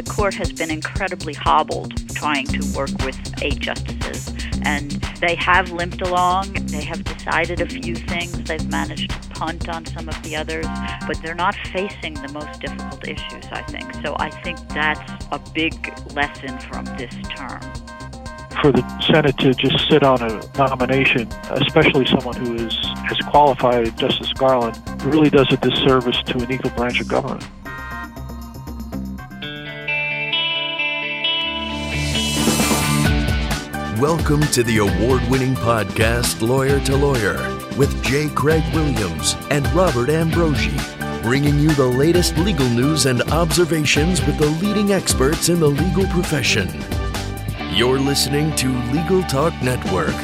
the court has been incredibly hobbled trying to work with eight justices. And they have limped along. They have decided a few things. They've managed to punt on some of the others, but they're not facing the most difficult issues, I think. So I think that's a big lesson from this term for the Senate to just sit on a nomination, especially someone who is as qualified as Justice Garland, really does a disservice to an equal branch of government. Welcome to the award winning podcast, Lawyer to Lawyer, with J. Craig Williams and Robert Ambrogi, bringing you the latest legal news and observations with the leading experts in the legal profession. You're listening to Legal Talk Network.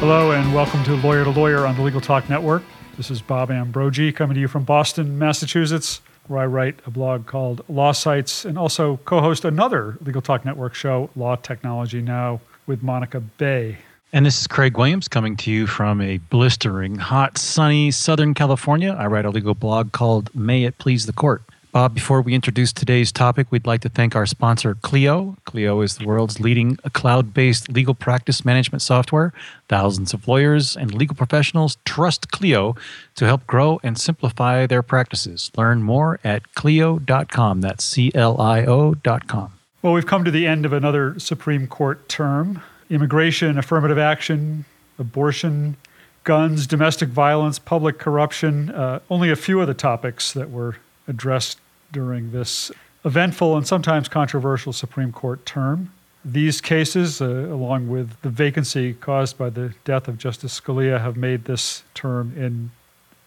Hello, and welcome to Lawyer to Lawyer on the Legal Talk Network. This is Bob Ambrogi coming to you from Boston, Massachusetts, where I write a blog called Law Sites and also co host another Legal Talk Network show, Law Technology Now, with Monica Bay. And this is Craig Williams coming to you from a blistering, hot, sunny Southern California. I write a legal blog called May It Please the Court. Bob, before we introduce today's topic, we'd like to thank our sponsor, Clio. Clio is the world's leading cloud based legal practice management software. Thousands of lawyers and legal professionals trust Clio to help grow and simplify their practices. Learn more at Clio.com. That's C L I O.com. Well, we've come to the end of another Supreme Court term immigration, affirmative action, abortion, guns, domestic violence, public corruption, uh, only a few of the topics that were addressed during this eventful and sometimes controversial Supreme Court term. These cases, uh, along with the vacancy caused by the death of Justice Scalia, have made this term an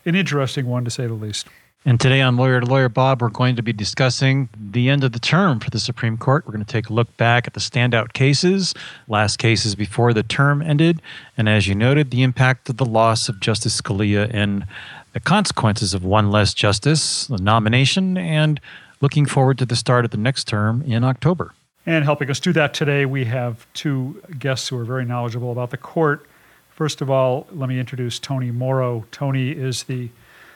interesting one, to say the least. And today on Lawyer to Lawyer Bob, we're going to be discussing the end of the term for the Supreme Court. We're going to take a look back at the standout cases, last cases before the term ended, and as you noted, the impact of the loss of Justice Scalia and the consequences of one less justice, the nomination, and looking forward to the start of the next term in October. And helping us do that today, we have two guests who are very knowledgeable about the court. First of all, let me introduce Tony Mauro. Tony is the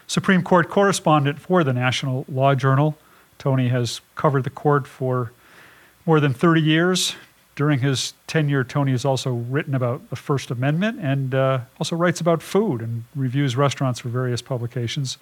Supreme Court correspondent for the National Law Journal. Tony has covered the court for more than 30 years. During his tenure, Tony has also written about the First Amendment and uh, also writes about food and reviews restaurants for various publications.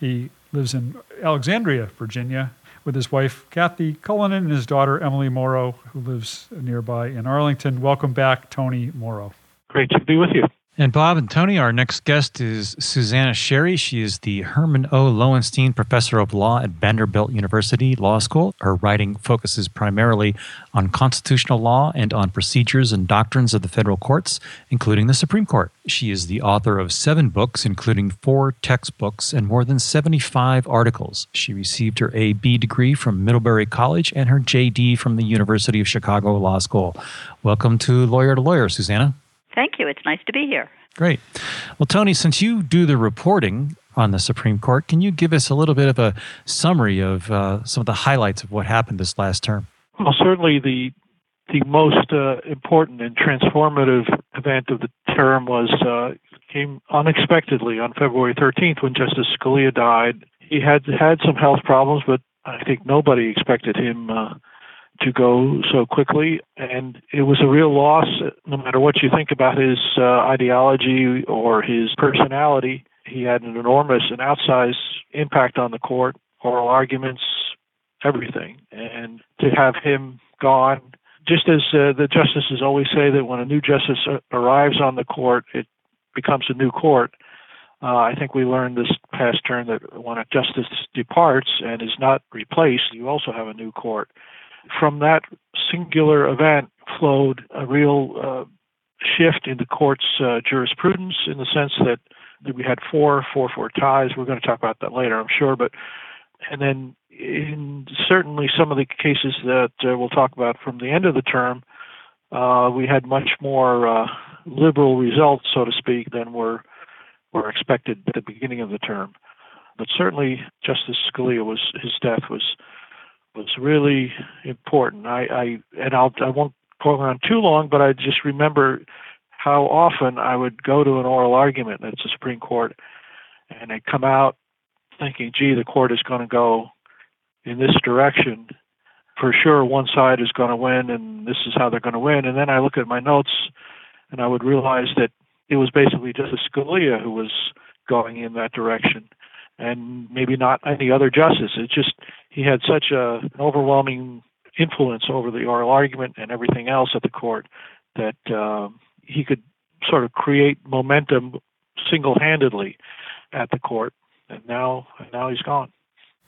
He lives in Alexandria, Virginia, with his wife, Kathy Cullinan, and his daughter, Emily Mauro, who lives nearby in Arlington. Welcome back, Tony Mauro. Great to be with you. And Bob and Tony, our next guest is Suzanna Sherry. She is the Herman O. Loewenstein Professor of Law at Vanderbilt University Law School. Her writing focuses primarily on constitutional law and on procedures and doctrines of the federal courts, including the Supreme Court. She is the author of seven books, including four textbooks and more than 75 articles. She received her A.B. degree from Middlebury College and her J.D. from the University of Chicago Law School. Welcome to Lawyer to Lawyer, Suzanna. Thank you. It's nice to be here. Great. Well, Tony, since you do the reporting on the Supreme Court, can you give us a little bit of a summary of uh, some of the highlights of what happened this last term? Well, certainly the the most uh, important and transformative event of the term was uh, came unexpectedly on February 13th when Justice Scalia died. He had had some health problems, but I think nobody expected him uh, to go so quickly, and it was a real loss. No matter what you think about his uh, ideology or his personality, he had an enormous and outsized impact on the court, oral arguments, everything. And to have him gone, just as uh, the justices always say that when a new justice arrives on the court, it becomes a new court. Uh, I think we learned this past term that when a justice departs and is not replaced, you also have a new court from that singular event flowed a real uh, shift in the court's uh, jurisprudence in the sense that we had four four four ties. We're going to talk about that later, I'm sure. But and then in certainly some of the cases that uh, we'll talk about from the end of the term, uh, we had much more uh, liberal results, so to speak, than were were expected at the beginning of the term. But certainly, Justice Scalia was his death was was really important. I, I and I'll I won't go on too long, but I just remember how often I would go to an oral argument at the Supreme Court and I'd come out thinking, gee, the court is going to go in this direction. For sure, one side is going to win, and this is how they're going to win. And then I look at my notes and I would realize that it was basically Justice Scalia who was going in that direction and maybe not any other justice. It just he had such a, an overwhelming influence over the oral argument and everything else at the court that uh, he could sort of create momentum single-handedly at the court. And now, now he's gone.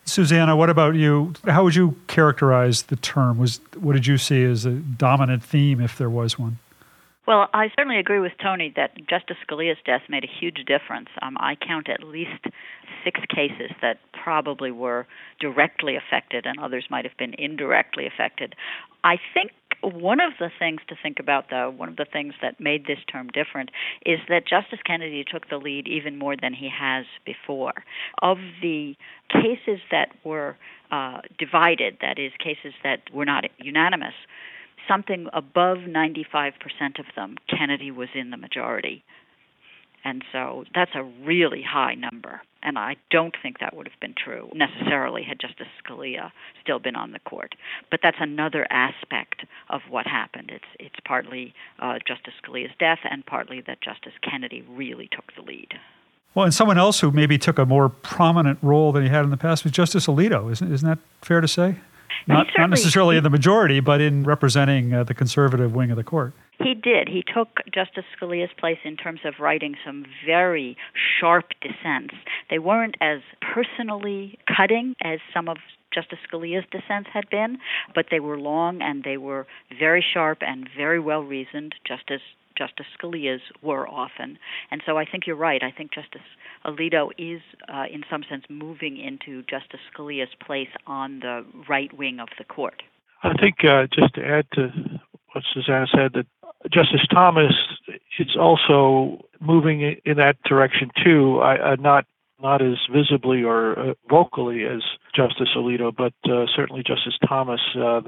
Suzanna, what about you? How would you characterize the term? Was what did you see as a dominant theme, if there was one? Well, I certainly agree with Tony that Justice Scalia's death made a huge difference. Um, I count at least six cases that probably were directly affected, and others might have been indirectly affected. I think one of the things to think about, though, one of the things that made this term different is that Justice Kennedy took the lead even more than he has before. Of the cases that were uh, divided, that is, cases that were not unanimous, something above 95% of them, Kennedy was in the majority. And so that's a really high number. And I don't think that would have been true necessarily had Justice Scalia still been on the court. But that's another aspect of what happened. It's it's partly uh, Justice Scalia's death and partly that Justice Kennedy really took the lead. Well, and someone else who maybe took a more prominent role than he had in the past was Justice Alito. Isn't isn't that fair to say? Not, not necessarily in the majority, but in representing uh, the conservative wing of the court. He did. He took Justice Scalia's place in terms of writing some very sharp dissents. They weren't as personally cutting as some of Justice Scalia's dissents had been, but they were long and they were very sharp and very well reasoned, just as Justice Scalia's were often. And so I think you're right. I think Justice Alito is, uh, in some sense, moving into Justice Scalia's place on the right wing of the court. I think uh, just to add to what Suzanna said, that Justice Thomas is also moving in that direction too. I, not not as visibly or uh, vocally as Justice Alito, but uh, certainly Justice Thomas. Uh,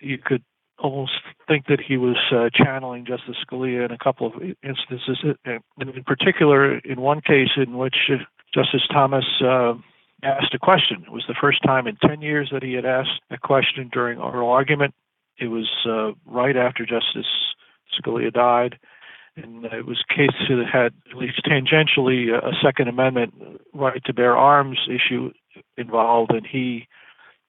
you could almost think that he was uh, channeling Justice Scalia in a couple of instances. And in particular, in one case in which uh, Justice Thomas uh, asked a question. It was the first time in 10 years that he had asked a question during oral argument. It was uh, right after Justice Scalia died. And it was a case that had, at least tangentially, a Second Amendment right to bear arms issue involved, and he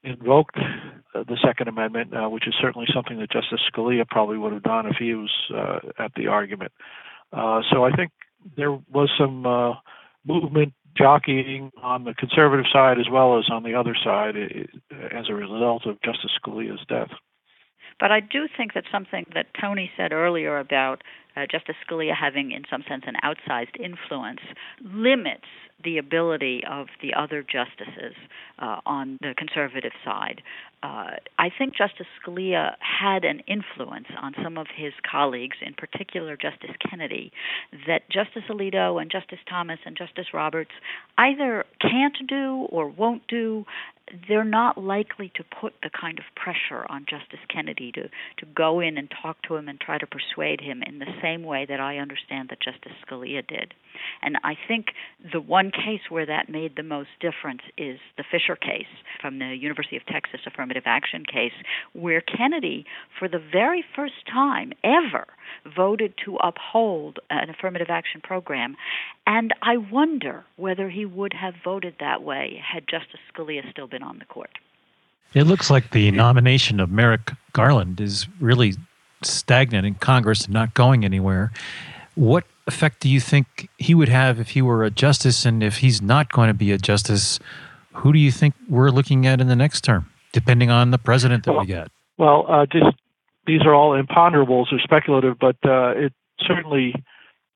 invoked uh, the Second Amendment, uh, which is certainly something that Justice Scalia probably would have done if he was uh, at the argument. Uh, so I think there was some uh, movement jockeying on the conservative side as well as on the other side as a result of Justice Scalia's death. But I do think that something that Tony said earlier about uh, Justice Scalia having, in some sense, an outsized influence limits the ability of the other justices uh, on the conservative side. Uh, I think Justice Scalia had an influence on some of his colleagues, in particular Justice Kennedy, that Justice Alito and Justice Thomas and Justice Roberts either can't do or won't do they're not likely to put the kind of pressure on Justice Kennedy to, to go in and talk to him and try to persuade him in the same way that I understand that Justice Scalia did. And I think the one case where that made the most difference is the Fisher case from the University of Texas affirmative action case, where Kennedy, for the very first time ever, voted to uphold an affirmative action program. And I wonder whether he would have voted that way had Justice Scalia still been on the court. It looks like the nomination of Merrick Garland is really stagnant in Congress and not going anywhere. What effect do you think he would have if he were a justice? And if he's not going to be a justice, who do you think we're looking at in the next term, depending on the president that well, we get? Well, uh, just these are all imponderables or speculative, but uh, it certainly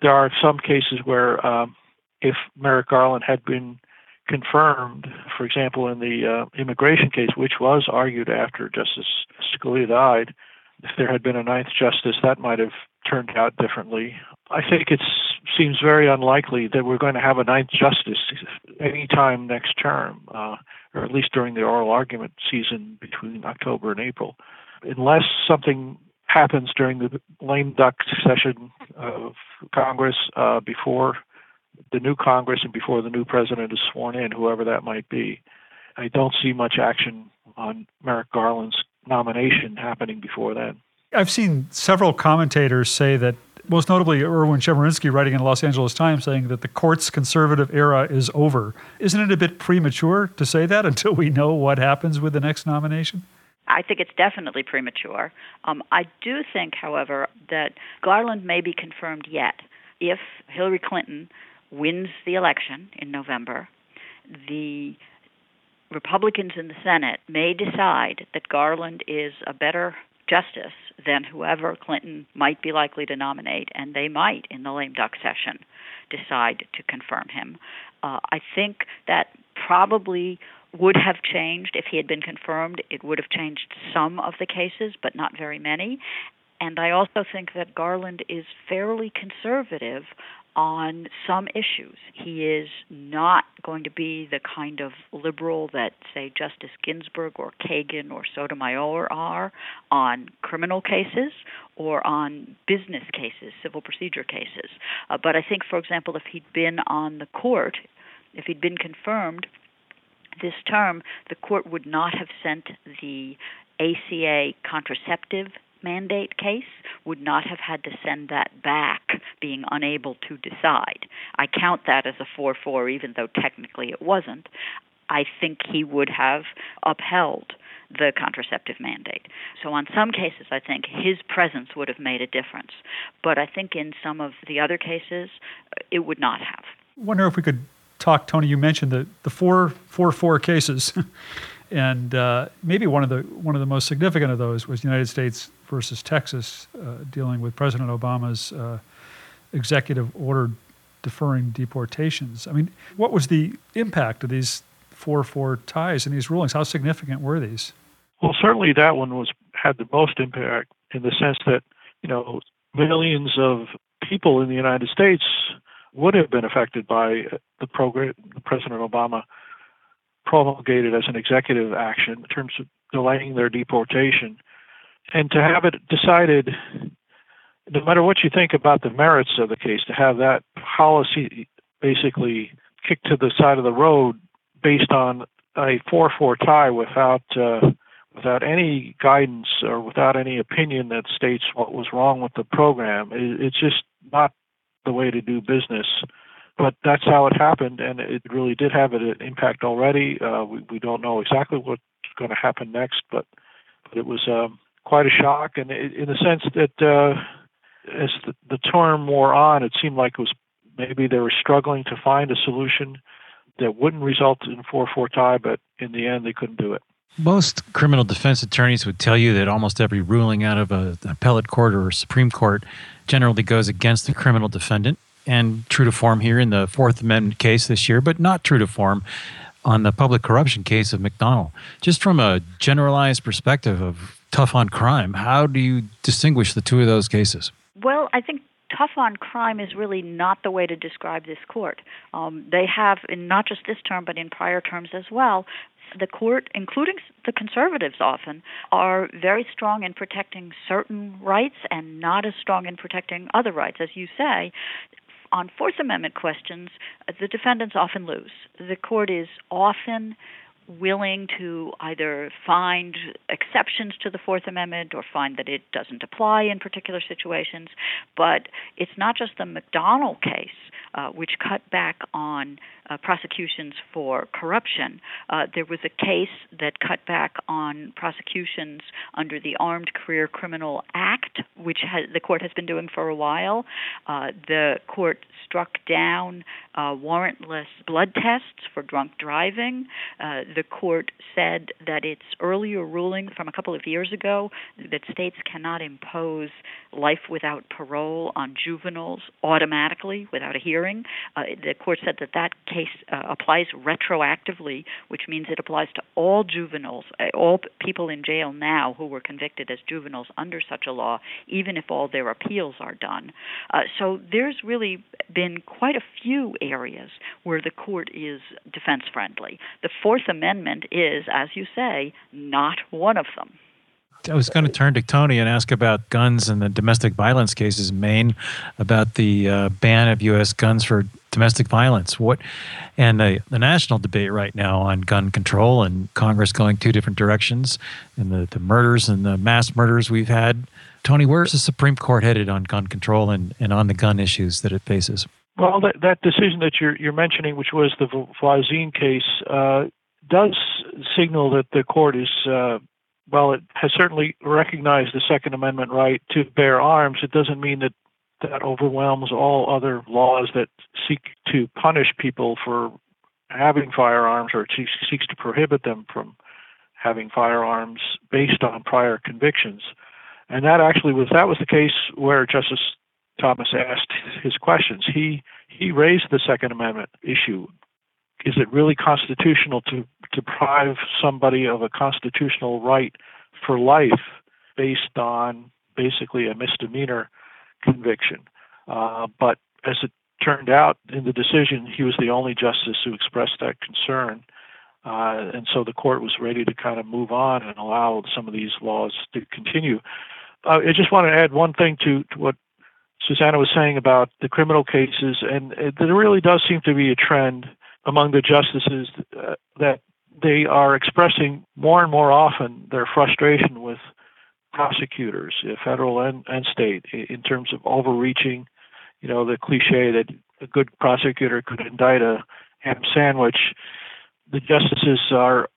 there are some cases where um, if Merrick Garland had been confirmed, for example, in the uh, immigration case, which was argued after Justice Scalia died, if there had been a ninth justice, that might have turned out differently. I think it seems very unlikely that we're going to have a ninth justice anytime next term, uh, or at least during the oral argument season between October and April unless something happens during the lame duck session of Congress uh, before the new Congress and before the new president is sworn in, whoever that might be. I don't see much action on Merrick Garland's nomination happening before then. I've seen several commentators say that, most notably Erwin Chemerinsky writing in the Los Angeles Times saying that the court's conservative era is over. Isn't it a bit premature to say that until we know what happens with the next nomination? I think it's definitely premature. Um, I do think, however, that Garland may be confirmed yet. If Hillary Clinton wins the election in November, the Republicans in the Senate may decide that Garland is a better justice than whoever Clinton might be likely to nominate, and they might, in the lame duck session, decide to confirm him. Uh, I think that probably would have changed if he had been confirmed. It would have changed some of the cases, but not very many. And I also think that Garland is fairly conservative on some issues. He is not going to be the kind of liberal that, say, Justice Ginsburg or Kagan or Sotomayor are on criminal cases or on business cases, civil procedure cases. Uh, but I think, for example, if he'd been on the court, if he'd been confirmed, this term, the court would not have sent the ACA contraceptive mandate case, would not have had to send that back, being unable to decide. I count that as a 4 4, even though technically it wasn't. I think he would have upheld the contraceptive mandate. So, on some cases, I think his presence would have made a difference. But I think in some of the other cases, it would not have. I wonder if we could talk, Tony. You mentioned the the four four four cases, and uh, maybe one of the one of the most significant of those was United States versus Texas, uh, dealing with President Obama's uh, executive order deferring deportations. I mean, what was the impact of these four four ties and these rulings? How significant were these? Well, certainly that one was had the most impact in the sense that you know millions of people in the United States would have been affected by the program President Obama promulgated as an executive action in terms of delaying their deportation. And to have it decided, no matter what you think about the merits of the case, to have that policy basically kicked to the side of the road based on a 4 4 tie without. Uh, without any guidance or without any opinion that states what was wrong with the program. It's just not the way to do business. But that's how it happened, and it really did have an impact already. Uh, we, we don't know exactly what's going to happen next, but, but it was um, quite a shock, and it, in the sense that uh, as the, the term wore on, it seemed like it was maybe they were struggling to find a solution that wouldn't result in 4-4 tie, but in the end they couldn't do it. Most criminal defense attorneys would tell you that almost every ruling out of a, an appellate court or Supreme Court generally goes against the criminal defendant. And true to form here in the Fourth Amendment case this year, but not true to form on the public corruption case of McDonnell. Just from a generalized perspective of tough on crime, how do you distinguish the two of those cases? Well, I think tough on crime is really not the way to describe this court. Um, they have, in not just this term, but in prior terms as well, the court, including the conservatives often, are very strong in protecting certain rights and not as strong in protecting other rights. As you say, on Fourth Amendment questions, the defendants often lose. The court is often willing to either find exceptions to the Fourth Amendment or find that it doesn't apply in particular situations. But it's not just the McDonnell case, uh, which cut back on uh, prosecutions for corruption. Uh, there was a case that cut back on prosecutions under the Armed Career Criminal Act, which the court has been doing for a while. Uh, the court struck down uh, warrantless blood tests for drunk driving. Uh, the court said that its earlier ruling from a couple of years ago that states cannot impose life without parole on juveniles automatically without a hearing. Uh, the court said that that case uh, applies retroactively, which means it applies to all juveniles, uh, all people in jail now who were convicted as juveniles under such a law, even if all their appeals are done. Uh, so there's really been quite a few areas where the court is defense friendly. The Fourth Amendment is, as you say, not one of them. I was going to turn to Tony and ask about guns and the domestic violence cases in Maine, about the uh, ban of U.S. guns for domestic violence. What and the, the national debate right now on gun control and Congress going two different directions, and the, the murders and the mass murders we've had. Tony, where's the Supreme Court headed on gun control and, and on the gun issues that it faces? Well, that, that decision that you're, you're mentioning, which was the Voisine case, uh, does signal that the court is, uh, well, it has certainly recognized the Second Amendment right to bear arms. It doesn't mean that that overwhelms all other laws that seek to punish people for having firearms or seeks to prohibit them from having firearms based on prior convictions. And that actually was that was the case where Justice Thomas asked his questions. He he raised the Second Amendment issue. Is it really constitutional to deprive somebody of a constitutional right for life based on basically a misdemeanor conviction? Uh, but as it turned out in the decision, he was the only justice who expressed that concern. Uh, and so the court was ready to kind of move on and allow some of these laws to continue. Uh, I just want to add one thing to, to what Suzanna was saying about the criminal cases, and it, there really does seem to be a trend among the justices uh, that they are expressing more and more often their frustration with prosecutors, uh, federal and, and state, in terms of overreaching. You know, the cliche that a good prosecutor could indict a ham sandwich. The justices are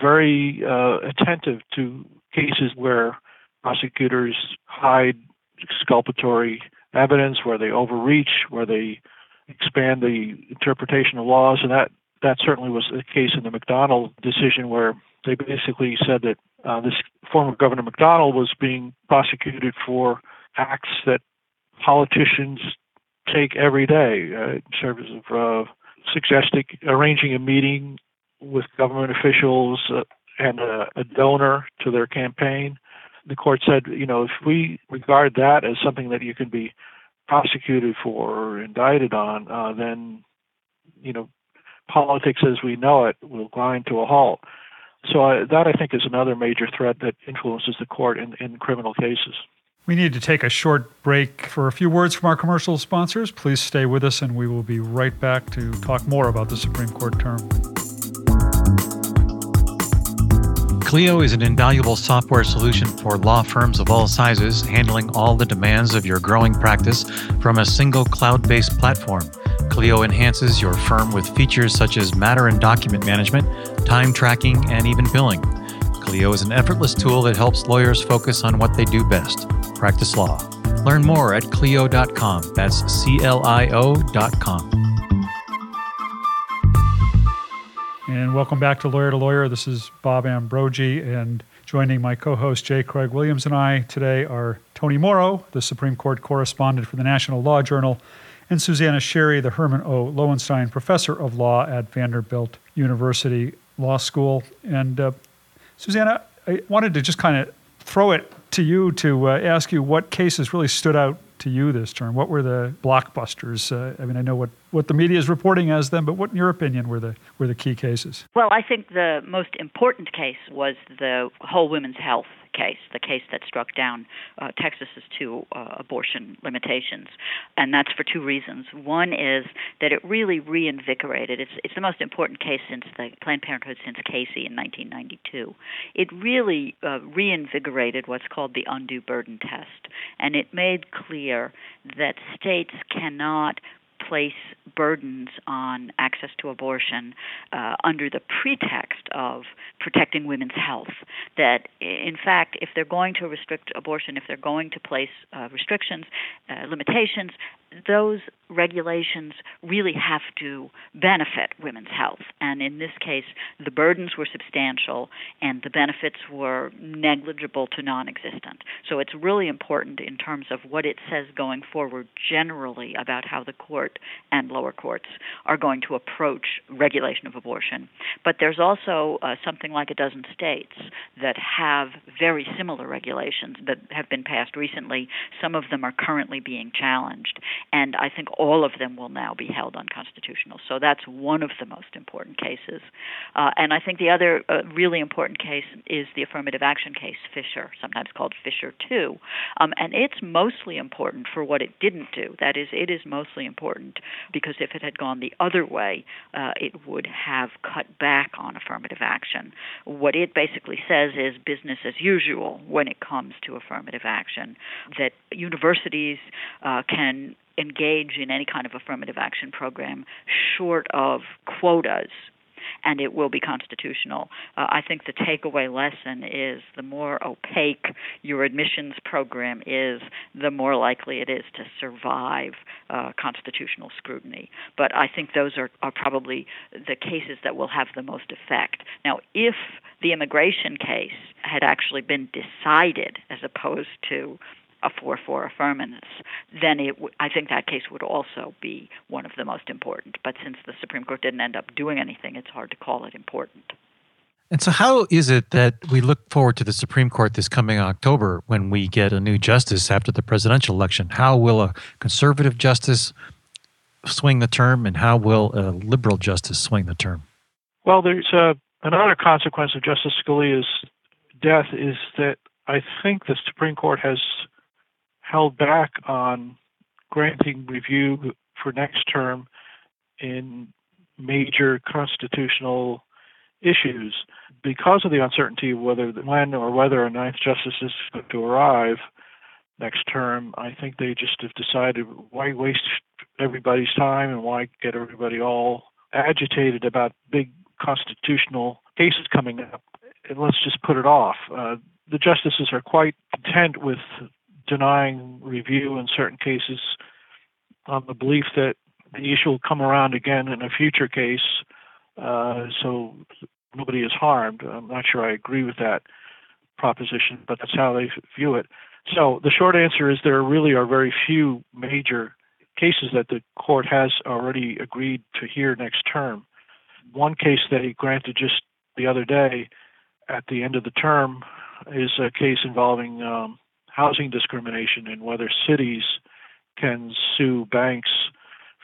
very uh, attentive to cases where prosecutors hide exculpatory evidence, where they overreach, where they expand the interpretation of laws, and that that certainly was the case in the McDonnell decision, where they basically said that uh, this former Governor McDonnell was being prosecuted for acts that politicians take every day uh, in terms of uh, suggesting arranging a meeting with government officials uh, and a, a donor to their campaign. The court said, you know, if we regard that as something that you can be prosecuted for or indicted on, uh, then you know politics as we know it will grind to a halt. So uh, that I think is another major threat that influences the court in, in criminal cases. We need to take a short break for a few words from our commercial sponsors. Please stay with us, and we will be right back to talk more about the Supreme Court term. Clio is an invaluable software solution for law firms of all sizes, handling all the demands of your growing practice from a single cloud based platform. Clio enhances your firm with features such as matter and document management, time tracking, and even billing. Clio is an effortless tool that helps lawyers focus on what they do best practice law. Learn more at Clio.com. That's C L I O.com. And welcome back to Lawyer to Lawyer. This is Bob Ambrogi, and joining my co host J. Craig Williams and I today are Tony Mauro, the Supreme Court correspondent for the National Law Journal, and Suzanna Sherry, the Herman O. Loewenstein Professor of Law at Vanderbilt University Law School. And uh, Suzanna, I wanted to just kind of throw it to you to uh, ask you what cases really stood out to you this term? What were the blockbusters? Uh, I mean, I know what, what the media is reporting as them, but what, in your opinion, were the were the key cases? Well, I think the most important case was the whole women's health case, the case that struck down uh, Texas's two uh, abortion limitations, and that's for two reasons. One is that it really reinvigorated. It's it's the most important case since the Planned Parenthood since Casey in 1992. It really uh, reinvigorated what's called the undue burden test, and it made clear that states cannot place burdens on access to abortion uh, under the pretext of protecting women's health. That, in fact, if they're going to restrict abortion, if they're going to place uh, restrictions, uh, limitations, those regulations really have to benefit women's health. And in this case, the burdens were substantial and the benefits were negligible to non existent. So it's really important in terms of what it says going forward generally about how the court and lower courts are going to approach regulation of abortion. But there's also uh, something like a dozen states that have very similar regulations that have been passed recently. Some of them are currently being challenged. And I think all of them will now be held unconstitutional. So that's one of the most important cases. Uh, and I think the other uh, really important case is the affirmative action case, Fisher, sometimes called Fisher 2. Um, and it's mostly important for what it didn't do. That is, it is mostly important because if it had gone the other way, uh, it would have cut back on affirmative action. What it basically says is business as usual when it comes to affirmative action, that universities uh, can engage in any kind of affirmative action program short of quotas and it will be constitutional. Uh, I think the takeaway lesson is the more opaque your admissions program is, the more likely it is to survive uh, constitutional scrutiny. But I think those are, are probably the cases that will have the most effect. Now, if the immigration case had actually been decided as opposed to a 4 4 affirmance, then it w- I think that case would also be one of the most important. But since the Supreme Court didn't end up doing anything, it's hard to call it important. And so, how is it that we look forward to the Supreme Court this coming October when we get a new justice after the presidential election? How will a conservative justice swing the term, and how will a liberal justice swing the term? Well, there's uh, another consequence of Justice Scalia's death is that I think the Supreme Court has held back on granting review for next term in major constitutional issues because of the uncertainty whether when or whether a ninth justice is going to arrive next term. I think they just have decided why waste everybody's time and why get everybody all agitated about big constitutional cases coming up. And let's just put it off. Uh, the justices are quite content with denying review in certain cases on the belief that the issue will come around again in a future case, uh, so nobody is harmed. I'm not sure I agree with that proposition, but that's how they view it. So the short answer is there really are very few major cases that the court has already agreed to hear next term. One case that he granted just the other day at the end of the term is a case involving um, housing discrimination and whether cities can sue banks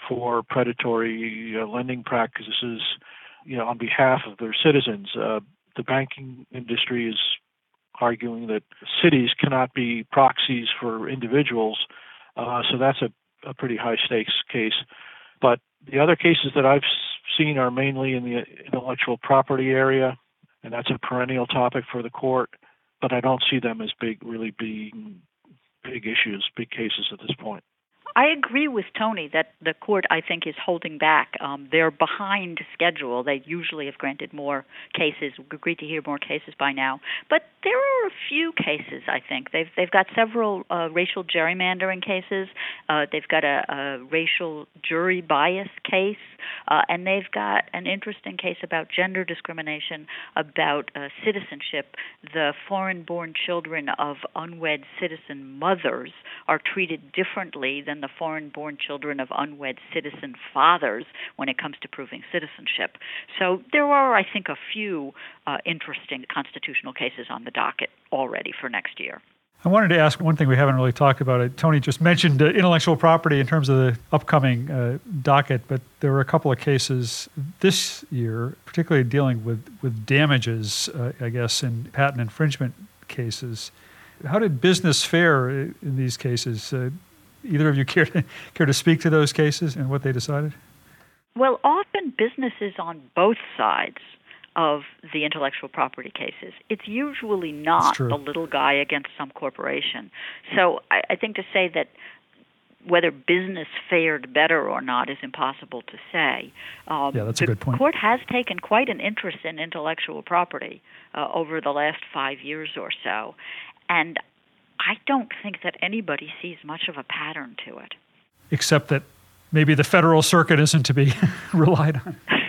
for predatory uh, lending practices, you know, on behalf of their citizens. Uh, the banking industry is arguing that cities cannot be proxies for individuals, uh, so that's a, a pretty high stakes case. But the other cases that I've seen are mainly in the intellectual property area, and that's a perennial topic for the court but I don't see them as big, really being big issues, big cases at this point. I agree with Tony that the court, I think, is holding back. Um, they're behind schedule. They usually have granted more cases. Agreed to hear more cases by now, but there are a few cases. I think they've they've got several uh, racial gerrymandering cases. Uh, they've got a, a racial jury bias case, uh, and they've got an interesting case about gender discrimination, about uh, citizenship. The foreign-born children of unwed citizen mothers are treated differently than the foreign born children of unwed citizen fathers when it comes to proving citizenship. So there are, I think, a few uh, interesting constitutional cases on the docket already for next year. I wanted to ask one thing we haven't really talked about. Tony just mentioned uh, intellectual property in terms of the upcoming uh, docket, but there were a couple of cases this year, particularly dealing with, with damages, uh, I guess, in patent infringement cases. How did business fare in these cases? Uh, either of you care to, care to speak to those cases and what they decided? Well, often businesses on both sides of the intellectual property cases. It's usually not the little guy against some corporation. So I, I think to say that whether business fared better or not is impossible to say. Um, yeah, that's a good point. The court has taken quite an interest in intellectual property uh, over the last five years or so, and I don't think that anybody sees much of a pattern to it. Except that maybe the federal circuit isn't to be relied on.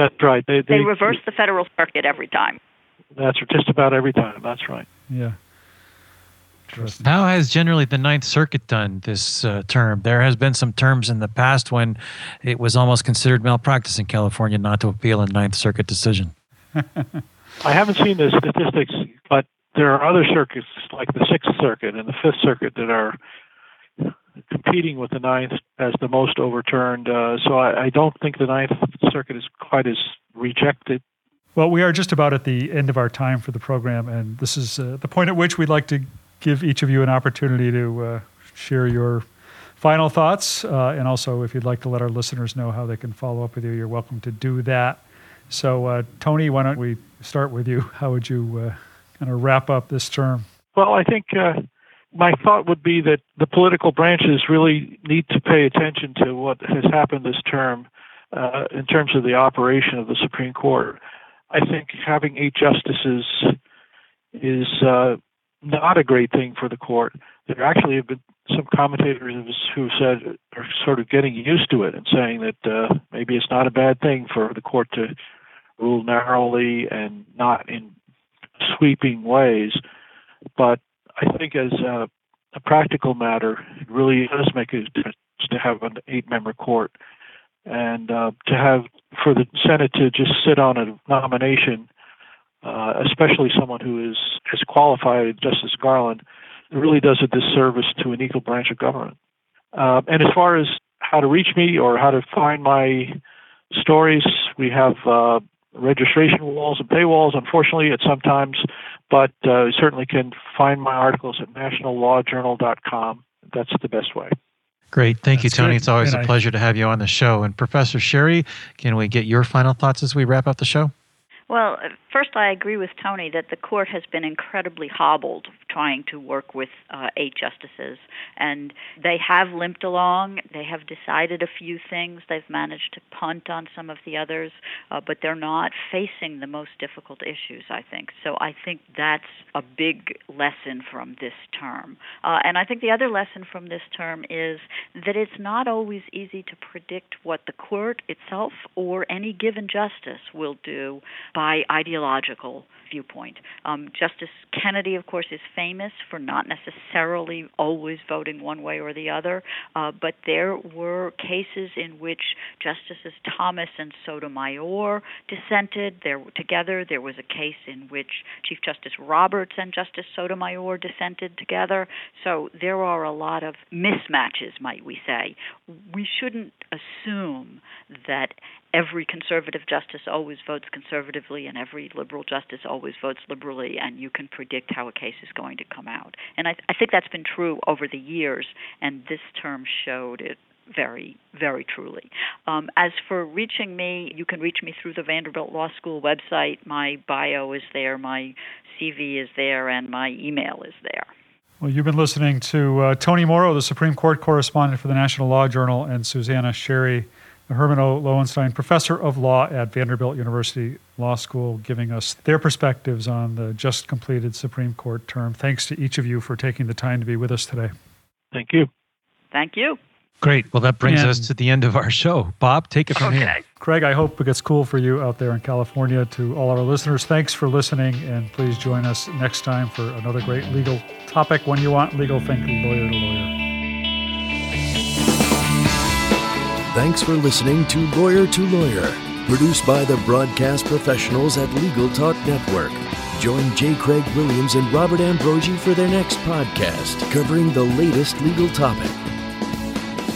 yeah. That's right. They, they, they reverse the federal circuit every time. That's just about every time. That's right. Yeah. How has generally the Ninth Circuit done this uh, term? There has been some terms in the past when it was almost considered malpractice in California not to appeal a Ninth Circuit decision. I haven't seen the statistics, but there are other circuits like the Sixth Circuit and the Fifth Circuit that are competing with the Ninth as the most overturned. Uh, so I, I don't think the Ninth Circuit is quite as rejected. Well, we are just about at the end of our time for the program, and this is uh, the point at which we'd like to give each of you an opportunity to uh, share your final thoughts. Uh, and also, if you'd like to let our listeners know how they can follow up with you, you're welcome to do that. So, uh, Tony, why don't we start with you? How would you uh, kind of wrap up this term? Well, I think uh, my thought would be that the political branches really need to pay attention to what has happened this term uh, in terms of the operation of the Supreme Court. I think having eight justices is uh, not a great thing for the court. There actually have been some commentators who said are sort of getting used to it and saying that uh, maybe it's not a bad thing for the court to rule narrowly and not in sweeping ways. But I think as a, a practical matter, it really does make a difference to have an eight-member court, and uh, to have for the Senate to just sit on a nomination, uh, especially someone who is as qualified as Justice Garland, it really does a disservice to an equal branch of government. Uh, and as far as how to reach me or how to find my stories, we have uh, registration walls and paywalls, unfortunately, at sometimes, but uh, certainly can find my articles at nationallawjournal.com. That's the best way. Great. Thank That's you, Tony. Good. It's always and a I, pleasure to have you on the show. And Professor Sherry, can we get your final thoughts as we wrap up the show? Well, first, I agree with Tony that the court has been incredibly hobbled trying to work with uh, eight justices, and they have limped along. They have decided a few things. They've managed to punt on some of the others, uh, but they're not facing the most difficult issues, I think. So I think that's a big lesson from this term. Uh, and I think the other lesson from this term is that it's not always easy to predict what the court itself or any given justice will do by ideological viewpoint. Um, Justice Kennedy, of course, is famous for not necessarily always voting one way or the other, uh, but there were cases in which Justices Thomas and Sotomayor dissented there, together. There was a case in which Chief Justice Roberts and Justice Sotomayor dissented together. So there are a lot of mismatches, might we say. We shouldn't assume that every conservative justice always votes conservatively and every liberal justice always votes liberally, and you can predict how a case is going to come out. And I, I think that's been true over the years, and this term showed it very, very truly. Um, as for reaching me, you can reach me through the Vanderbilt Law School website. My bio is there, my CV is there, and my email is there. Well, you've been listening to uh, Tony Mauro, the Supreme Court correspondent for the National Law Journal, and Suzanna Sherry Herman O. Loewenstein, professor of law at Vanderbilt University Law School, giving us their perspectives on the just completed Supreme Court term. Thanks to each of you for taking the time to be with us today. Thank you. Thank you. Great. Well, that brings and, us to the end of our show. Bob, take it from okay. here. Craig, I hope it gets cool for you out there in California. To all our listeners, thanks for listening, and please join us next time for another great legal topic when you want legal think lawyer to lawyer. Thanks for listening to Lawyer to Lawyer, produced by the broadcast professionals at Legal Talk Network. Join J. Craig Williams and Robert Ambrogi for their next podcast covering the latest legal topic.